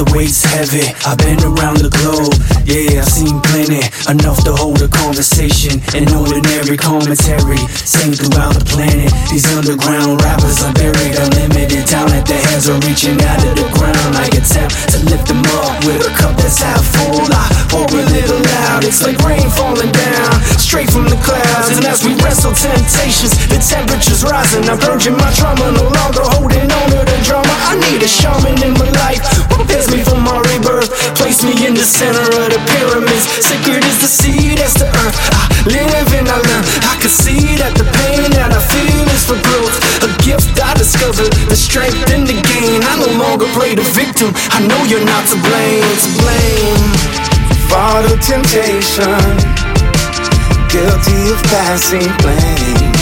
the weight's heavy. I've been around the globe, yeah, I've seen plenty. Enough to hold a conversation and an ordinary commentary. Sing throughout the planet. These underground rappers are buried, unlimited talent. Their hands are reaching out of the ground. I attempt to lift them up with a cup that's half full. I pour a little loud, it's like rain falling down straight from the clouds. And as we wrestle temptations, the temperature's rising. I'm purging my trauma, no longer holding the center of the pyramids. Sacred is the seed, as the earth. I live and I learn. I can see that the pain that I feel is for growth. A gift I discovered, the strength in the gain. I no longer play the victim. I know you're not to blame. To blame. For the temptation, guilty of passing blame.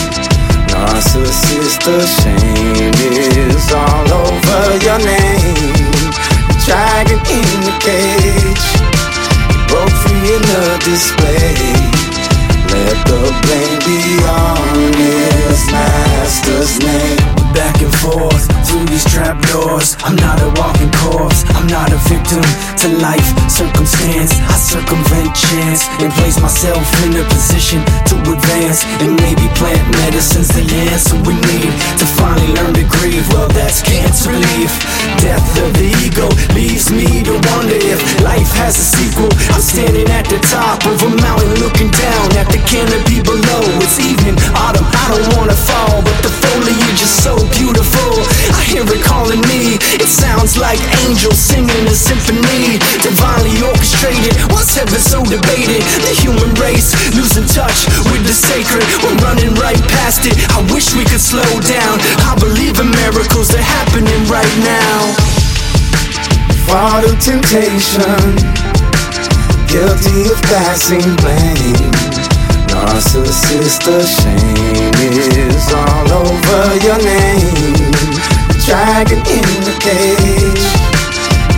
Narcissist, the shame is all over your name dragon in the cage. Let the blame be on his master's name. Back and forth through these trap doors. I'm not a walking corpse. I'm not a victim to life circumstance. I circumvent chance and place myself in a position to advance and maybe plant medicine's the answer we need to finally learn to grieve. Well, that's cancer relief. Death of the ego leaves me to wonder if life has a sequel. I'm standing at the top of a mountain looking down at the canopy below. It's evening, autumn. I don't wanna fall, but the foliage is so beautiful. I hear it calling me. It sounds like angels singing a symphony, divinely orchestrated. What's heaven so debated? The human race losing touch temptation, guilty of passing blame. Narcissist, the shame is all over your name. Dragon in the cage,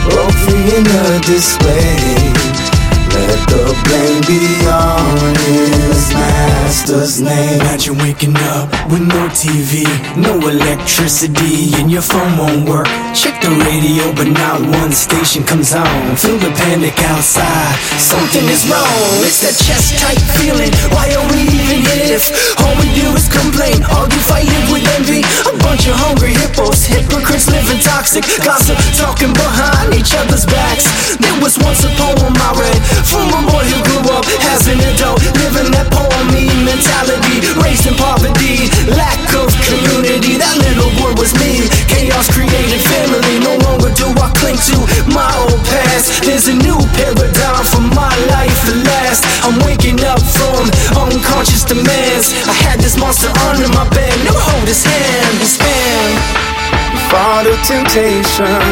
broke free in the display. Let the blame be name. Imagine waking up with no TV, no electricity, and your phone won't work. Check the radio, but not one station comes on. Feel the panic outside. Something is wrong. It's that chest tight feeling. Why are we even here if all we do is complain? Argue, fight, live with envy. A bunch of hungry hippos, hypocrites living toxic, gossip, talking behind each other's backs. There was once a poem I read from a boy who grew up as an I'm waking up from unconscious demands. I had this monster under my bed. Never hold his hand, his hand. For the temptation,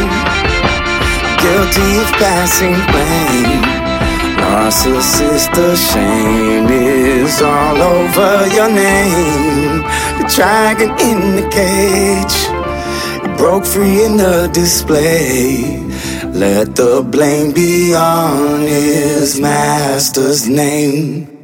guilty of passing blame. Narcissist, the shame is all over your name. The dragon in the cage broke free in the display. Let the blame be on his master's name.